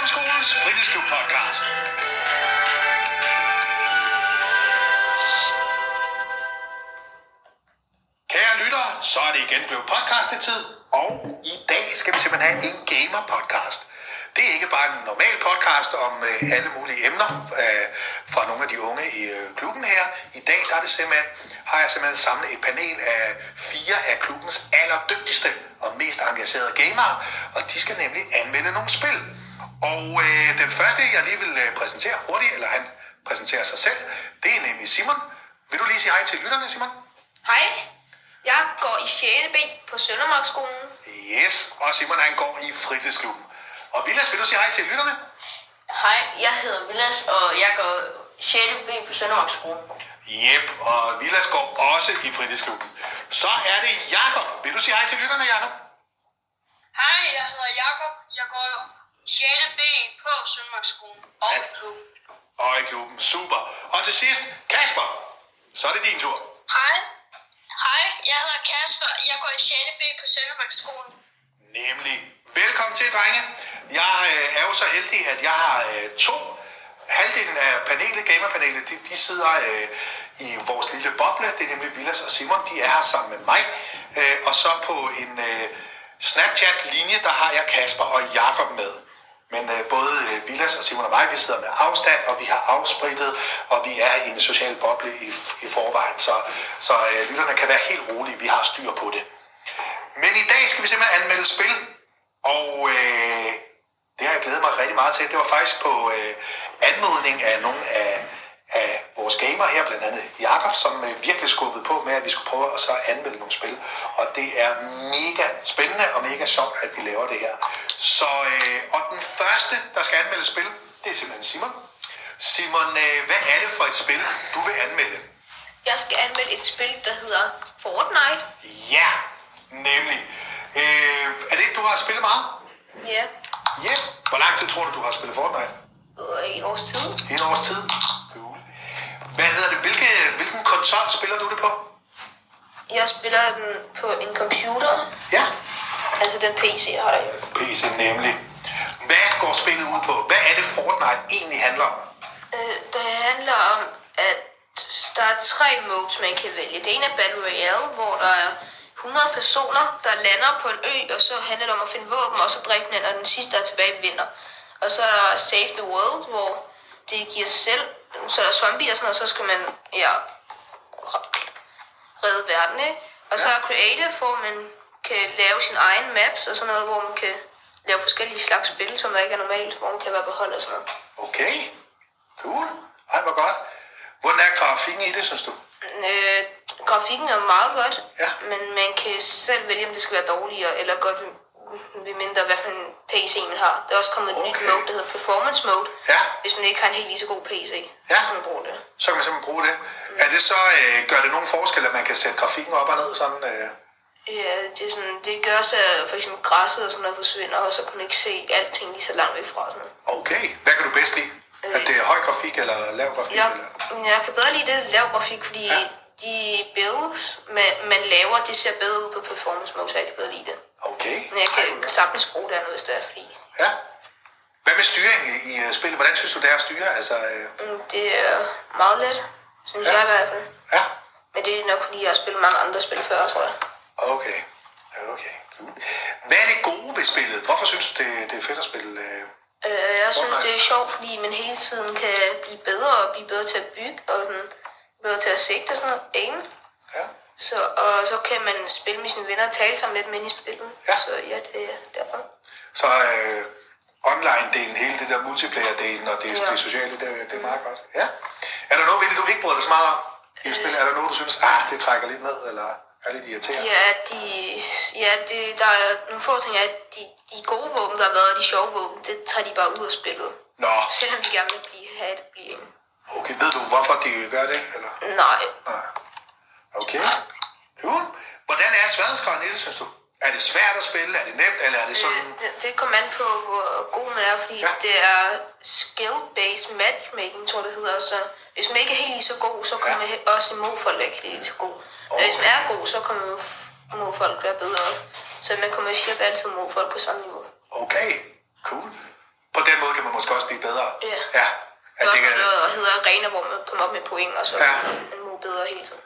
Ungdomsskolens fritidsklub podcast. Kære lyttere, så er det igen blevet podcastetid, og i dag skal vi simpelthen have en gamer-podcast. Det er ikke bare en normal podcast om øh, alle mulige emner øh, fra nogle af de unge i øh, klubben her. I dag der er det simpelthen, har jeg simpelthen samlet et panel af fire af klubbens allerdygtigste og mest engagerede gamere, og de skal nemlig anmelde nogle spil. Og øh, den første, jeg lige vil øh, præsentere hurtigt, eller han præsenterer sig selv, det er nemlig Simon. Vil du lige sige hej til lytterne, Simon? Hej, jeg går i 6. B på Søndermarkskolen. Yes, og Simon han går i fritidsklubben. Og Vilas, vil du sige hej til lytterne? Hej, jeg hedder Vilas, og jeg går 6. B på Søndermarkskolen. Jep, og Vilas går også i fritidsklubben. Så er det Jakob. Vil du sige hej til lytterne, Jakob? Hej, jeg hedder Jakob. Jeg går 6. B på Søndermarkskolen og i klubben. Og i klubben. Super. Og til sidst, Kasper. Så er det din tur. Hej. Hej, jeg hedder Kasper. Jeg går i 6. B på Søndermarkskolen. Nemlig. Velkommen til, drenge. Jeg øh, er jo så heldig, at jeg har øh, to. Halvdelen af panelet, gamerpanelet, de, de sidder øh, i vores lille boble. Det er nemlig Vilas og Simon. De er her sammen med mig. Øh, og så på en øh, Snapchat-linje, der har jeg Kasper og Jakob med. Men øh, både øh, og Simon og mig, vi sidder med afstand, og vi har afsprittet, og vi er i en social boble i, i forvejen. Så, så øh, lytterne kan være helt rolige, vi har styr på det. Men i dag skal vi simpelthen anmelde spil, og øh, det har jeg glædet mig rigtig meget til. Det var faktisk på øh, anmodning af nogle af, af vores gamer her, blandt andet Jakob, som øh, virkelig skubbede på med, at vi skulle prøve at så anmelde nogle spil. Og det er mega spændende og mega sjovt, at vi laver det her. Så, øh, og den første, der skal anmelde spil, det er simpelthen Simon. Simon, øh, hvad er det for et spil, du vil anmelde? Jeg skal anmelde et spil, der hedder Fortnite. Ja, nemlig. Øh, er det et, du har spillet meget? Ja, Ja. Hvor lang tid tror du, du har spillet Fortnite? og en års tid. En års tid. Hvad hedder det? Hvilke, hvilken konsol spiller du det på? Jeg spiller den på en computer, Ja. altså den PC, jeg har derhjemme. PC nemlig. Hvad går spillet ud på? Hvad er det Fortnite egentlig handler om? Øh, det handler om, at der er tre modes, man kan vælge. Det ene er Battle Royale, hvor der er 100 personer, der lander på en ø, og så handler det om at finde våben, og så dræbe den, og den sidste, der er tilbage, vinder. Og så er der Save the World, hvor det giver selv, så er der zombie og sådan noget, så skal man ja, redde verden, ikke? Og så er Creative, hvor man kan lave sin egen maps og sådan noget, hvor man kan lave forskellige slags spil, som der ikke er normalt, hvor man kan være på hold og sådan noget. Okay. Cool. Ej, hvor godt. Hvordan er grafikken i det, synes du? Øh, grafikken er meget godt, Ja. men man kan selv vælge, om det skal være dårligere, eller godt ved mindre, hvad for en PC man har. Der er også kommet et nyt Okay. mode, der hedder Performance Mode, Ja. hvis man ikke har en helt lige så god PC, Ja. så kan man bruge det. Så kan man simpelthen bruge det. Er det så, øh, gør det nogen forskel, at man kan sætte grafikken op og ned sådan? Øh? Ja, det, er sådan, det gør så, at for eksempel græsset og sådan noget forsvinder, og så kan man ikke se alting lige så langt væk fra. Sådan. noget. Okay. Hvad kan du bedst lide? At det er høj grafik eller lav grafik? Jeg, Eller? jeg kan bedre lide det lav grafik, fordi ja. de builds, man, man laver, det ser bedre ud på Performance Mode, så jeg kan bedre lide det. Okay. Men jeg kan sagtens bruge det det er, fordi Ja. Hvad med styringen i, øh, spillet? Hvordan synes du, det er at styre? Altså, øh, Mm, Det er meget let, synes Ja. jeg i hvert fald. ja. Men det er nok fordi, jeg har spillet mange andre spil før, tror jeg. Okay. Okay. Hvad er det gode ved spillet? Hvorfor synes du, det, det er fedt at spille? Øh? Øh, jeg synes, det er sjovt, fordi man hele tiden kan blive bedre og blive bedre til at bygge, og sådan, bedre til at sigte og sådan noget. Aim. Ja. Så, og så kan man spille med sine venner og tale sammen med dem inde i spillet. Ja. Så ja, det er derfor. Så øh, online-delen, hele det der multiplayer-delen og det, ja. Det sociale, det, det er meget godt. Ja. Er der noget ved det, du ikke bryder dig så meget om i spillet? Er der noget, du synes, ah, det trækker lidt ned, eller er lidt irriterende? Ja, de, ja det, der er nogle få ting, at de, de gode våben, der har været, og de sjove våben, det tager de bare ud af spillet. Nå, Selvom de gerne vil blive, have det blive okay. Ved du, hvorfor de gør det? Eller? Nej, Nej. Okay. Cool. Hvordan er sværhedsgraden i det, synes du? Er det svært at spille? Er det nemt? Eller er det sådan... Det, det, det kommer an på, hvor god man er, fordi Ja. det er skill-based matchmaking, tror det hedder. Så hvis man ikke er helt lige så god, så kommer Ja. man også imod folk, der ikke er lige så god. Men hvis man er god, så kommer man imod folk, der er bedre. Så man kommer cirka altid imod folk på samme niveau. Okay, cool. på den måde kan man måske også blive bedre. Ja. Ja. At det er kan, hedder arena, hvor man kommer op med point, og så ja. man må bedre hele tiden.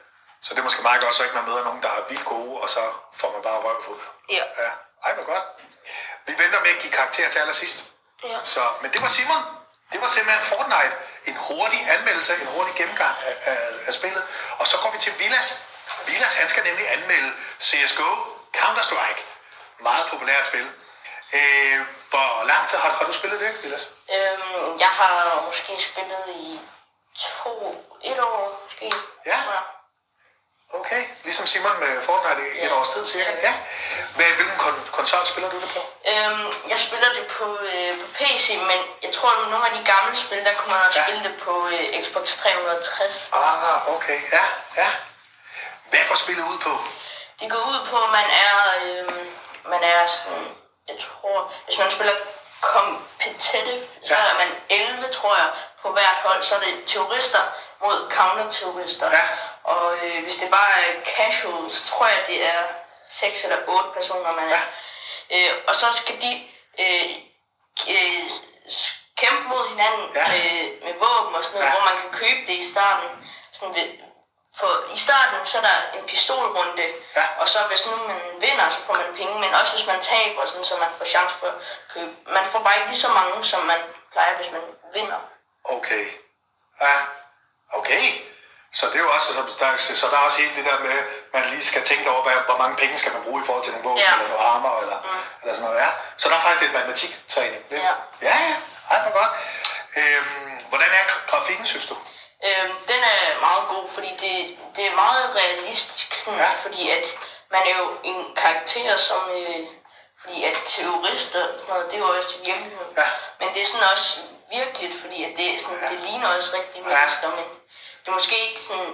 Så det er måske meget godt, så ikke man møder nogen, der er vildt gode, og så får man bare røvfuld. Ja. Ja, ej, hvor godt. Vi venter med at give karakter til allersidst. Ja. Så, men det var Simon. Det var simpelthen Fortnite. En hurtig anmeldelse, en hurtig gennemgang af, af, af spillet. Og så går vi til Vilas. Vilas, han skal nemlig anmelde CSGO Counter-Strike. Meget populært spil. Øh, hvor lang tid har, har du spillet det, Vilas? Øhm, jeg har måske spillet i to, et år måske. Ja. jeg. Okay, ligesom Simon med Fortnite i et Ja. års tid cirka. Ja. Hvad, hvilken kon- konsol spiller du det på? Øhm, jeg spiller det på, øh, på PC, men jeg tror, at nogle af de gamle spil, der kunne man også Ja. spille det på øh, Xbox 360. Ah, okay. Ja, ja. Hvad går spillet ud på? Det går ud på, at man er, øh, man er sådan, jeg tror, hvis man spiller competitive, så Ja. er man 11, tror jeg, på hvert hold. Så er det terrorister mod counter-terrorister. Ja. Og øh, hvis det bare er casual, så tror jeg, det er 6 eller 8 personer, man er. Øh, og så skal de øh, øh, kæmpe mod hinanden Ja. med, med våben og sådan noget, Ja. hvor man kan købe det i starten. Sådan ved, for i starten, så er der en pistolrunde, Ja. og så hvis nu man vinder, så får man penge, men også hvis man taber, sådan, så man får chance for at købe. Man får bare ikke lige så mange, som man plejer, hvis man vinder. Okay. Ja, okay. Så det er jo også, så der, så der er også helt det der med, at man lige skal tænke over, hvad, hvor mange penge skal man bruge i forhold til nogle våben, Ja. eller noget armor, eller, mm. eller sådan noget. Ja. Så der er faktisk lidt matematiktræning. Lidt. Ja. Ja, ja. Ej, hvor godt. Øhm, hvordan er grafikken, synes du? Øhm, den er meget god, fordi det, det er meget realistisk, sådan, Ja. ja. fordi at man er jo en karakter, som... Øh, fordi at terrorister, noget, det er jo også i virkeligheden. Ja. Men det er sådan også virkeligt, fordi at det, sådan, Ja. det ligner også rigtige Ja. mennesker, men det er måske ikke sådan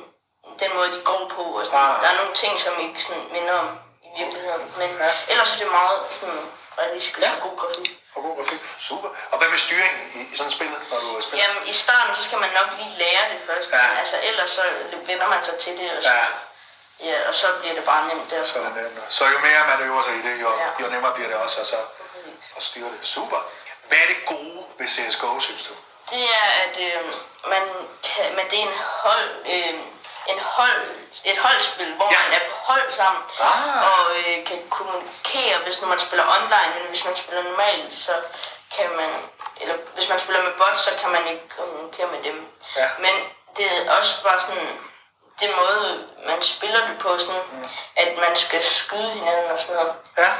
den måde, de går på. Og sådan. Nej. Der er nogle ting, som ikke sådan minder om i virkeligheden. Men Ja. ellers er det meget sådan realistisk Ja. og god grafik. Og god grafik. Super. Og hvad med styringen i, i sådan et spil, når du spiller? Jamen, i starten, så skal man nok lige lære det først. Ja. Altså, ellers så vender man sig til det, og så, Ja, ja. ja, og så bliver det bare nemt der. så er det nemt. Så jo mere man øver sig i det, jo, Ja. jo nemmere bliver det også altså, at styre det. Super. Hvad er det gode ved CSGO, synes du? Det er, at øh, man kan, men det er en hold, øh, en hold, et holdspil, hvor Ja. man er på hold sammen, Ah. og øh, kan kommunikere, hvis nu man spiller online, men hvis man spiller normalt, så kan man, eller hvis man spiller med bots, så kan man ikke kommunikere med dem. Ja. Men det er også bare sådan, det måde, man spiller det på, sådan, mm. at man skal skyde hinanden og sådan noget. Ja.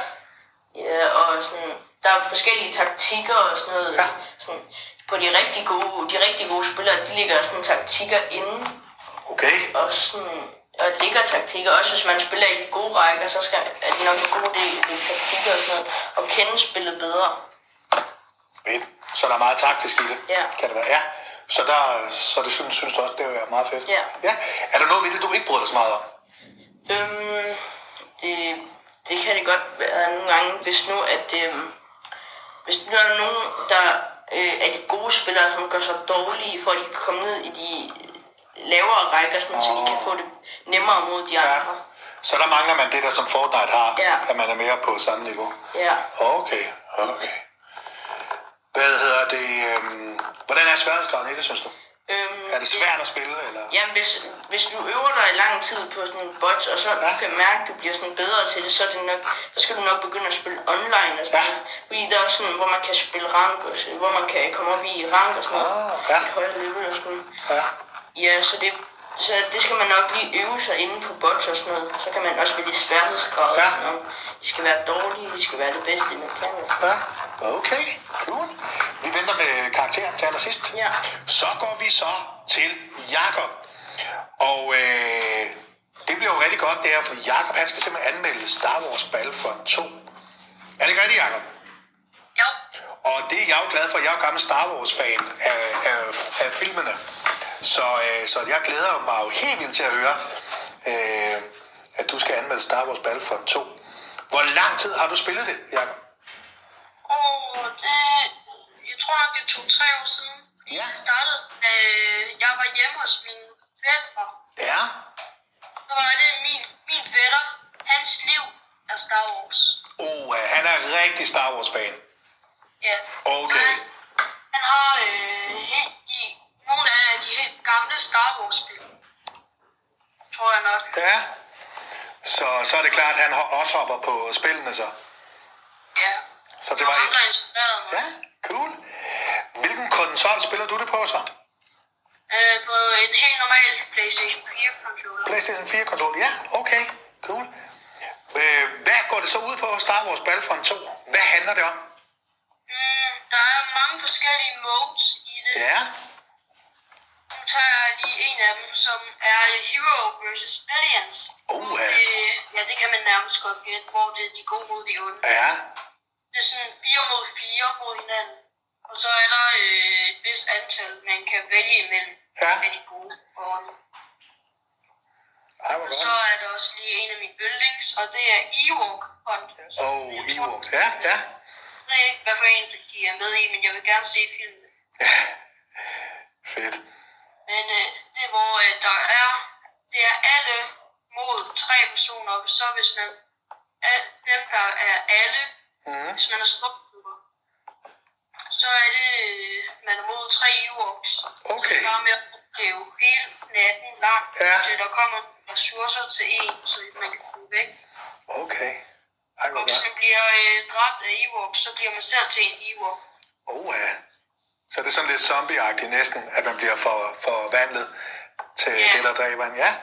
Ja, og sådan, der er forskellige taktikker og sådan noget. Ja. Sådan, på de rigtig gode, de rigtig gode spillere, de ligger sådan taktikker inde, Okay. og sådan, og ligger taktikker. Også hvis man spiller i de gode rækker, så skal, er det nok en god del af taktikker og sådan noget, og kende spillet bedre. Fedt. Så der er meget taktisk i det, Ja. kan det være. Ja. Så, der, så det synes, synes du også, det er meget fedt. Ja. ja. Er der noget ved det, du ikke bryder dig så meget om? Øhm, det, det kan det godt være nogle gange, hvis nu, at øhm, hvis nu er der nogen, der øh, er de gode spillere, som gør sig dårlige, for at de kan komme ned i de lavere rækker, sådan, så de kan få det nemmere mod de Ja. andre. Så der mangler man det der, som Fortnite har, Ja. at man er mere på samme niveau. Ja. Okay, okay. Hvad hedder det? Øhm, hvordan er sværhedsgraden i det, synes du? Øhm, Er det svært at spille, eller? Jamen, hvis, hvis du øver dig i lang tid på sådan en bot, og så Ja. du kan mærke, at du bliver sådan bedre til det, så, det nok, så skal du nok begynde at spille online og sådan Ja. noget. Fordi der er sådan, hvor man kan spille rank, og så, hvor man kan komme op i rank og sådan noget. Ah, ja. Et højere level og sådan Ja. Ja, så det, så det skal man nok lige øve sig inde på bots og sådan noget. Så kan man også vælge sværhedsgrad. Ja. Ja. Sådan, om de skal være dårlige, de skal være det bedste, man kan. Ja, okay, cool. Vi venter med karakteren til allersidst. Ja. Så går vi så til Jakob. Og øh, det bliver jo rigtig godt det her, fordi Jakob han skal simpelthen anmelde Star Wars Battlefront 2. Er det ikke rigtigt, Jakob? Jo. Og det er jeg jo glad for. Jeg er jo gammel Star Wars-fan af, af, af filmene. Så, øh, så jeg glæder mig jo helt vildt til at høre, øh, at du skal anmelde Star Wars Battlefront 2. Hvor lang tid har du spillet det, Jakob? Og det, jeg tror nok, det tog tre år siden. Ja. Jeg startede, øh, jeg var hjemme hos mine forældre. Ja. Så var det min, min fætter, hans liv er Star Wars. Oh, han er rigtig Star Wars-fan. Ja. Okay. Han, har øh, helt nogle af de helt gamle Star Wars-spil. Tror jeg nok. Ja. Så, så er det klart, at han også hopper på spillene så. Ja. Så det Det var var ham, der inspirerede mig. Ja, cool. Hvilken konsol spiller du det på så? Øh, på en helt normal PlayStation 4-controller. PlayStation 4 konsol. Ja, okay. Cool. Øh, hvad går det så ud på Star Wars Battlefront 2? Hvad handler det om? Mm, der er mange forskellige modes i det. Ja. Nu tager jeg lige en af dem, som er Hero vs. Billions. Oh, ja. det, ja, det kan man nærmest godt gætte, hvor det er de gode mod de onde. Ja. Det er sådan 4 mod 4 mod hinanden. Og så er der øh, et vist antal, man kan vælge imellem Ja. af de gode og onde. Ej, Og så er der også lige en af mine yndlings, og det er Ewok Hunt. Åh, oh, Ewoks. Ja, ja. Jeg ved ikke, hvad for en de er med i, men jeg vil gerne se filmen. Fedt. Men øh, det hvor øh, der er, det er alle mod tre personer, så hvis man er dem, der er alle, Mm. hvis man er stopklubber, så er det, øh, man er mod tre Ewoks. Okay. Så det er bare med at opleve hele natten lang, Ja. til der kommer ressourcer til en, så man kan komme væk. Okay. Ej, Og hvis man bliver øh, dræbt af Ewoks, så bliver man selv til en Ewok. Oh, ja. Så det er sådan lidt zombie næsten, at man bliver for, forvandlet til Ja. det, der dræber en. Ja.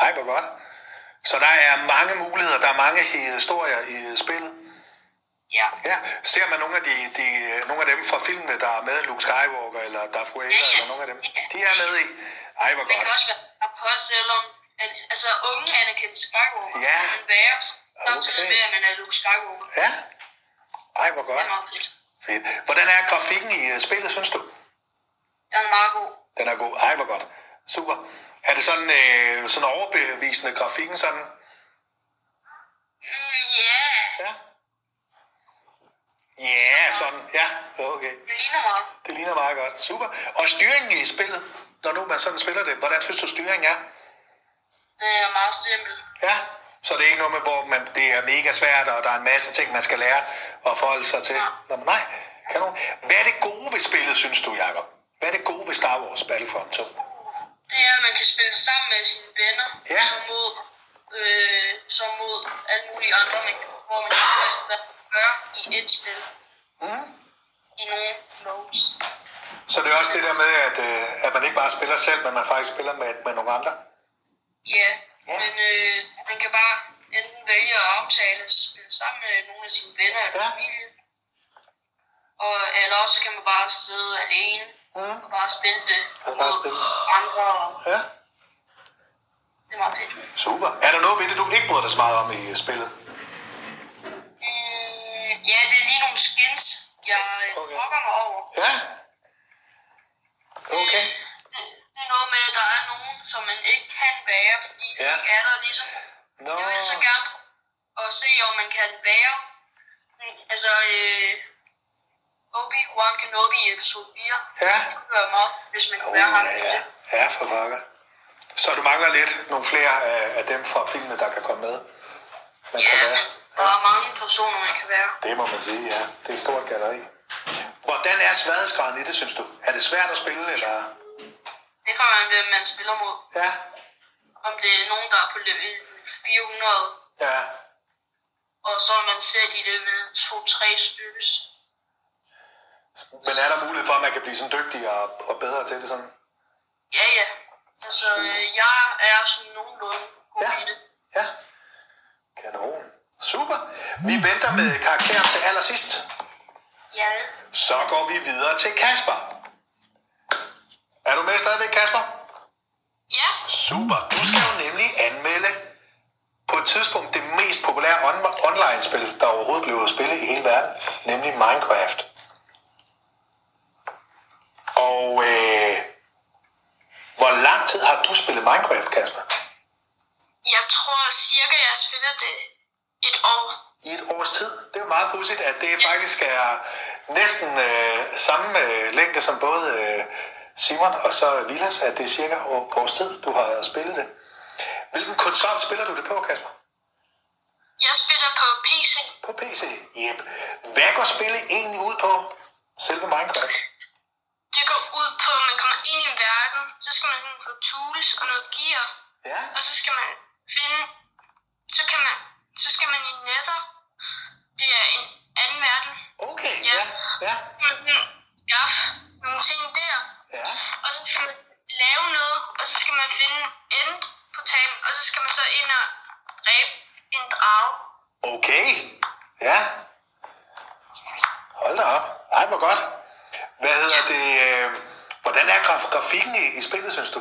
Ej, hvor godt. Så der er mange muligheder, der er mange historier i spillet. Ja. Ja, ser man nogle af, de, de, nogle af dem fra filmene, der er med, Luke Skywalker eller Darth Vader, Ja, ja. eller nogle af dem, de er med i. Ej, hvor Man godt. kan også være på selvom altså unge Anakin Skywalker Ja. kan være, samtidig Okay. med, at man er Luke Skywalker. Ja. Ej, hvor Det godt. er meget fedt. Fedt. Hvordan er grafikken i øh, spillet, synes du? Den er meget god. Den er god. Ej, hvor godt. Super. Er det sådan, øh, sådan overbevisende grafikken sådan? Mm, ja, Ja. Ja, sådan. Ja, okay. det ligner meget. Det ligner meget godt. Super. Og styringen i spillet, når nu man sådan spiller det, hvordan synes du styringen er? Det er meget simpelt. Ja, så det er ikke noget med, hvor man, det er mega svært, og der er en masse ting, man skal lære at forholde sig til. Nå, men nej, kanon. Hvad er det gode ved spillet, synes du, Jacob? Hvad er det gode ved Star Wars Battlefront 2? Det er, at man kan spille sammen med sine venner, Ja. som mod, øh, som mod alle mulige andre, man, hvor man ikke vidste, hvad man gør i et spil. Mm. I nogle modes. Så det er også det der med, at, øh, at man ikke bare spiller selv, men man faktisk spiller med, med nogle andre. Ja, Ja. men øh, man kan bare enten vælge at aftale at spille sammen med nogle af sine venner eller Ja. familie. Og, eller også kan man bare sidde alene Mm. og bare spille det Og bare spille. andre. Ja, Det er meget fedt. super. Er der noget ved det, du ikke bryder dig så meget om i øh, spillet? Mm, ja, det er lige nogle skins, jeg Okay. brokker mig over. Ja. Okay. Det, det er noget med, at der er nogen, som man ikke kan være, fordi de Ja. ikke er der ligesom. Nå. Jeg vil så gerne og se, om man kan være. Altså, øh, Obi-Wan Kenobi i episode 4. Ja. Det kunne være meget, hvis man kunne Oh, være ham. ja, ja, for pokker. Så du mangler lidt nogle flere af, af dem fra filmene, der kan komme med. Man kan Ja, være. men der er mange personer, man kan være. Det må man sige, ja. Det er et stort galleri. Hvordan er sværhedsgraden i det, synes du? Er det svært at spille, eller? Det kommer an, hvem man spiller mod. Ja. Om det er nogen, der er på level 400, Ja. og så er man selv i level 2-3 stykkes. Men er der mulighed for, at man kan blive sådan dygtigere og, bedre til det sådan? Ja, ja. Altså, øh, jeg er sådan nogenlunde god Ja. i det. Ja. Kanon. Super. Vi venter med karakteren til allersidst. Ja, Så går vi videre til Kasper. Er du med stadigvæk, Kasper? ja. Super. Du skal jo nemlig anmelde på et tidspunkt det mest populære on- online-spil, der overhovedet blev spillet i hele verden, nemlig Minecraft. Og øh, hvor lang tid har du spillet Minecraft, Kasper? Jeg tror cirka, jeg har spillet det et år. I et års tid. Det er jo meget pudsigt, at det faktisk er næsten øh, samme øh, længde som både øh, Simon og så Vilas, at det er cirka års tid, du har spillet det. Hvilken konsol spiller du det på, Kasper? Jeg spiller på PC. På PC? Yep. Hvad går spillet egentlig ud på? Selve Minecraft? det går ud på, at man kommer ind i en verden, så skal man få tools og noget gear, Ja. og så skal man finde, så kan man, så skal man i nether. Det er en anden verden. Okay, Ja. ja. Ja. Man kan nogle ting der, Ja. og så skal man lave noget, og så skal man finde end portalen, og så skal man så ind og dræbe en drage. Okay. Ja. Hold da op. Ej, hvor godt. Hvad hedder det? øh, Hvordan er graf- grafikken i, i spillet, synes du?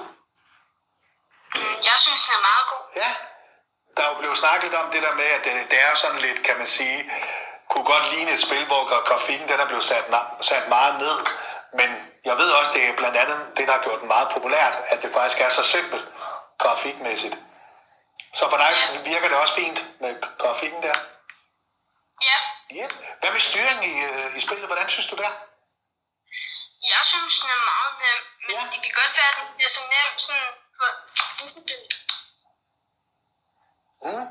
Mm, Jeg synes, den er meget god. Ja. Der er jo blevet snakket om det der med, at det, det er sådan lidt, kan man sige, kunne godt ligne et spil, hvor gra- grafikken den er blevet sat, sat meget ned. Men jeg ved også, det er blandt andet det, der har gjort den meget populært, at det faktisk er så simpelt grafikmæssigt. Så for dig virker det også fint med grafikken der? Ja, Yep. Hvad med styringen i, øh, i spillet? Hvordan synes du der? jeg synes, den er meget nem, men Ja. det kan godt være, at den bliver så nem sådan på Mm.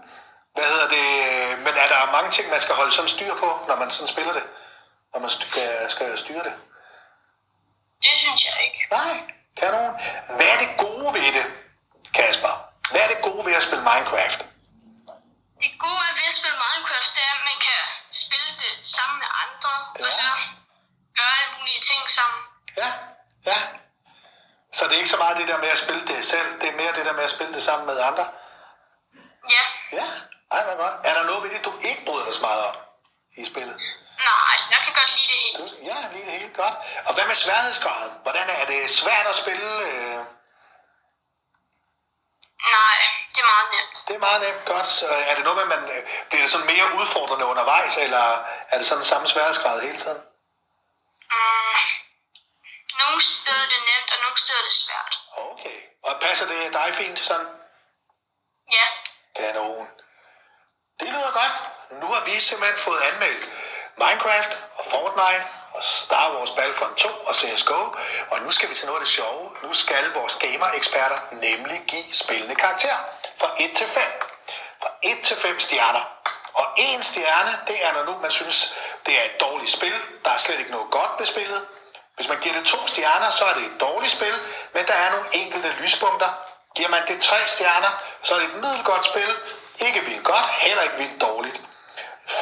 Hvad hedder det? Men er der mange ting, man skal holde sådan styr på, når man sådan spiller det? Når man skal, skal styre det? Det synes jeg ikke. Nej, kanon. Hvad er det gode ved det, Kasper? Hvad er det gode ved at spille Minecraft? Det gode ved at spille Minecraft, det er, at man kan spille det sammen med andre, Ja. og så gøre alle mulige ting sammen. Ja, ja. Så det er ikke så meget det der med at spille det selv, det er mere det der med at spille det sammen med andre? Ja. Ja, ej, hvor godt. Er der noget ved det, du ikke bryder dig så meget om i spillet? Nej, jeg kan godt lide det helt. Ja, lige det helt godt. Og hvad med sværhedsgraden? Hvordan er det svært at spille? øh, Nej, det er meget nemt. Det er meget nemt godt. Så er det noget med, man øh, bliver det sådan mere udfordrende undervejs, eller er det sådan samme sværhedsgrad hele tiden? Mm. Nogle steder er det nemt, og nogle steder er det svært. Okay. Og passer det dig fint sådan? Ja. Kanon. Det lyder godt. Nu har vi simpelthen fået anmeldt Minecraft og Fortnite og Star Wars Battlefront 2 og CSGO. Og nu skal vi til noget af det sjove. Nu skal vores gamer-eksperter nemlig give spillende karakter fra 1 til 5. Fra 1 til 5 stjerner. Og en stjerne, det er når nu man synes, det er et dårligt spil. Der er slet ikke noget godt ved spillet. Hvis man giver det to stjerner, så er det et dårligt spil, men der er nogle enkelte lyspunkter. Giver man det tre stjerner, så er det et middelgodt spil. Ikke vildt godt, heller ikke vildt dårligt.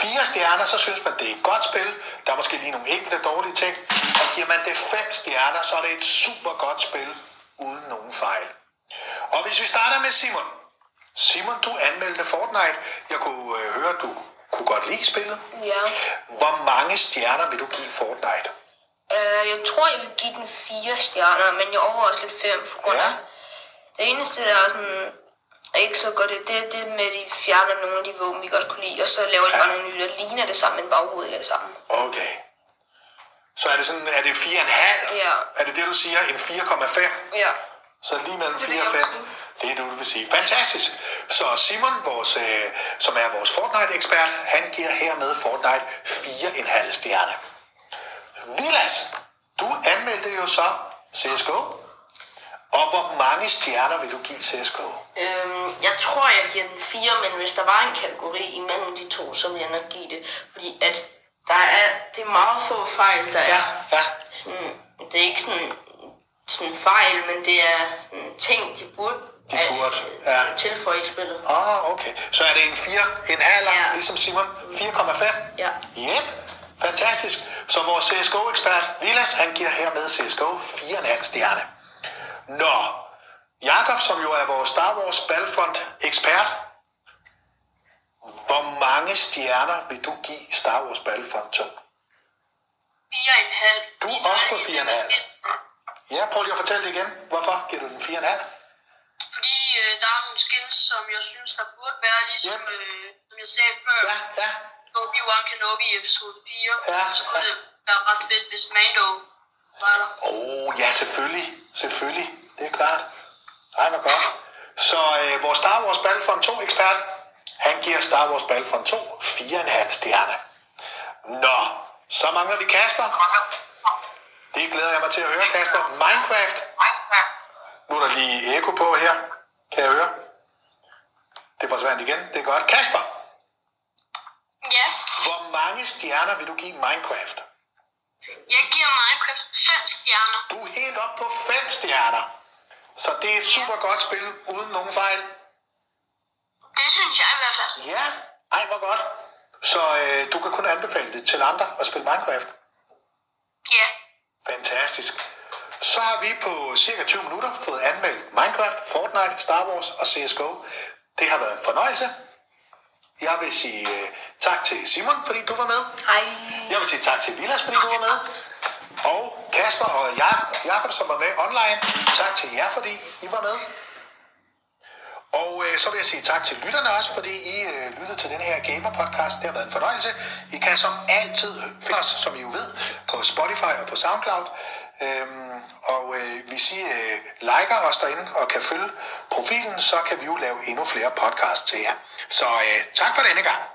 Fire stjerner, så synes man, det er et godt spil. Der er måske lige nogle enkelte dårlige ting. Og giver man det fem stjerner, så er det et super godt spil, uden nogen fejl. Og hvis vi starter med Simon. Simon, du anmeldte Fortnite. Jeg kunne øh, høre, at du kunne godt lide spillet. Ja. Hvor mange stjerner vil du give Fortnite? Øh, jeg tror, jeg vil give den fire stjerner, men jeg overvejer også lidt fem, for grund af Ja. det eneste, der er sådan er ikke så godt, det er det med, at de fjerner nogle af de våben, vi godt kunne lide, og så laver de Ja. bare nogle nye, der ligner det samme, men bare overhovedet ikke er det samme. Okay. Så er det sådan, er det 4,5? Ja. Er det det, du siger? En 4,5? Ja. Så lige mellem Det er 4 og det, 5. jeg vil sige. Det er det, du vil sige. Fantastisk. Så Simon, vores, øh, som er vores Fortnite-ekspert, han giver hermed Fortnite 4,5 stjerne. Vilas, du anmeldte jo så CSGO. Og hvor mange stjerner vil du give CSGO? Øhm, jeg tror, jeg giver den 4, men hvis der var en kategori imellem de to, så vil jeg nok give det. Fordi at der er, det er meget få fejl, der Ja, er. ja. Sådan, det er ikke sådan, sådan fejl, men det er sådan ting, de burde, De burde, ja. tilføje i spillet. Ah, okay. Så er det en 4, en halv, Ja. ligesom Simon. 4,5? Ja. Yep, fantastisk. Så vores CSGO-ekspert, Vilas, han giver hermed CSGO 4,5 stjerne. Nå, Jakob, som jo er vores Star Wars Battlefront-ekspert, hvor mange stjerner vil du give Star Wars Battlefront 2? 4,5. Du er også på 4,5. Ja, prøv lige at fortælle det igen. Hvorfor giver du den 4,5? Fordi øh, der er nogle skills, som jeg synes, der burde være, ligesom Yep. øh, som jeg sagde før. Ja, ja. Obi-Wan Kenobi i episode 4. Ja, så kunne ja. det være ret fedt, hvis Mando. Åh, oh, ja, selvfølgelig. Selvfølgelig. Det er klart. Ej, hvor godt. Så øh, vores Star Wars Battlefront 2 ekspert, han giver Star Wars Battlefront 2 4,5 stjerne. Nå, så mangler vi Kasper. Det glæder jeg mig til at høre, Kasper. Minecraft. Nu er der lige eko på her. Kan jeg høre? Det forsvandt igen. Det er godt. Kasper, Ja, hvor mange stjerner vil du give Minecraft? Jeg giver Minecraft 5 stjerner. Du er helt op på 5 stjerner. Så det er et super godt spil, uden nogen fejl. Det synes jeg i hvert fald. Ja, ej hvor godt. Så øh, du kan kun anbefale det til andre at spille Minecraft. Ja. Fantastisk. Så har vi på cirka 20 minutter fået anmeldt Minecraft, Fortnite, Star Wars og CSGO. Det har været en fornøjelse. Jeg vil sige uh, tak til Simon, fordi du var med. Hej. Jeg vil sige tak til Vilas, fordi du var med. Og Kasper og Jak- Jakob, som var med online. Tak til jer, fordi I var med. Og øh, så vil jeg sige tak til lytterne også, fordi I øh, lyttede til den her Gamer-podcast. Det har været en fornøjelse. I kan som altid finde os, som I jo ved, på Spotify og på SoundCloud. Øhm, og øh, hvis I øh, liker os derinde og kan følge profilen, så kan vi jo lave endnu flere podcasts til jer. Så øh, tak for denne gang.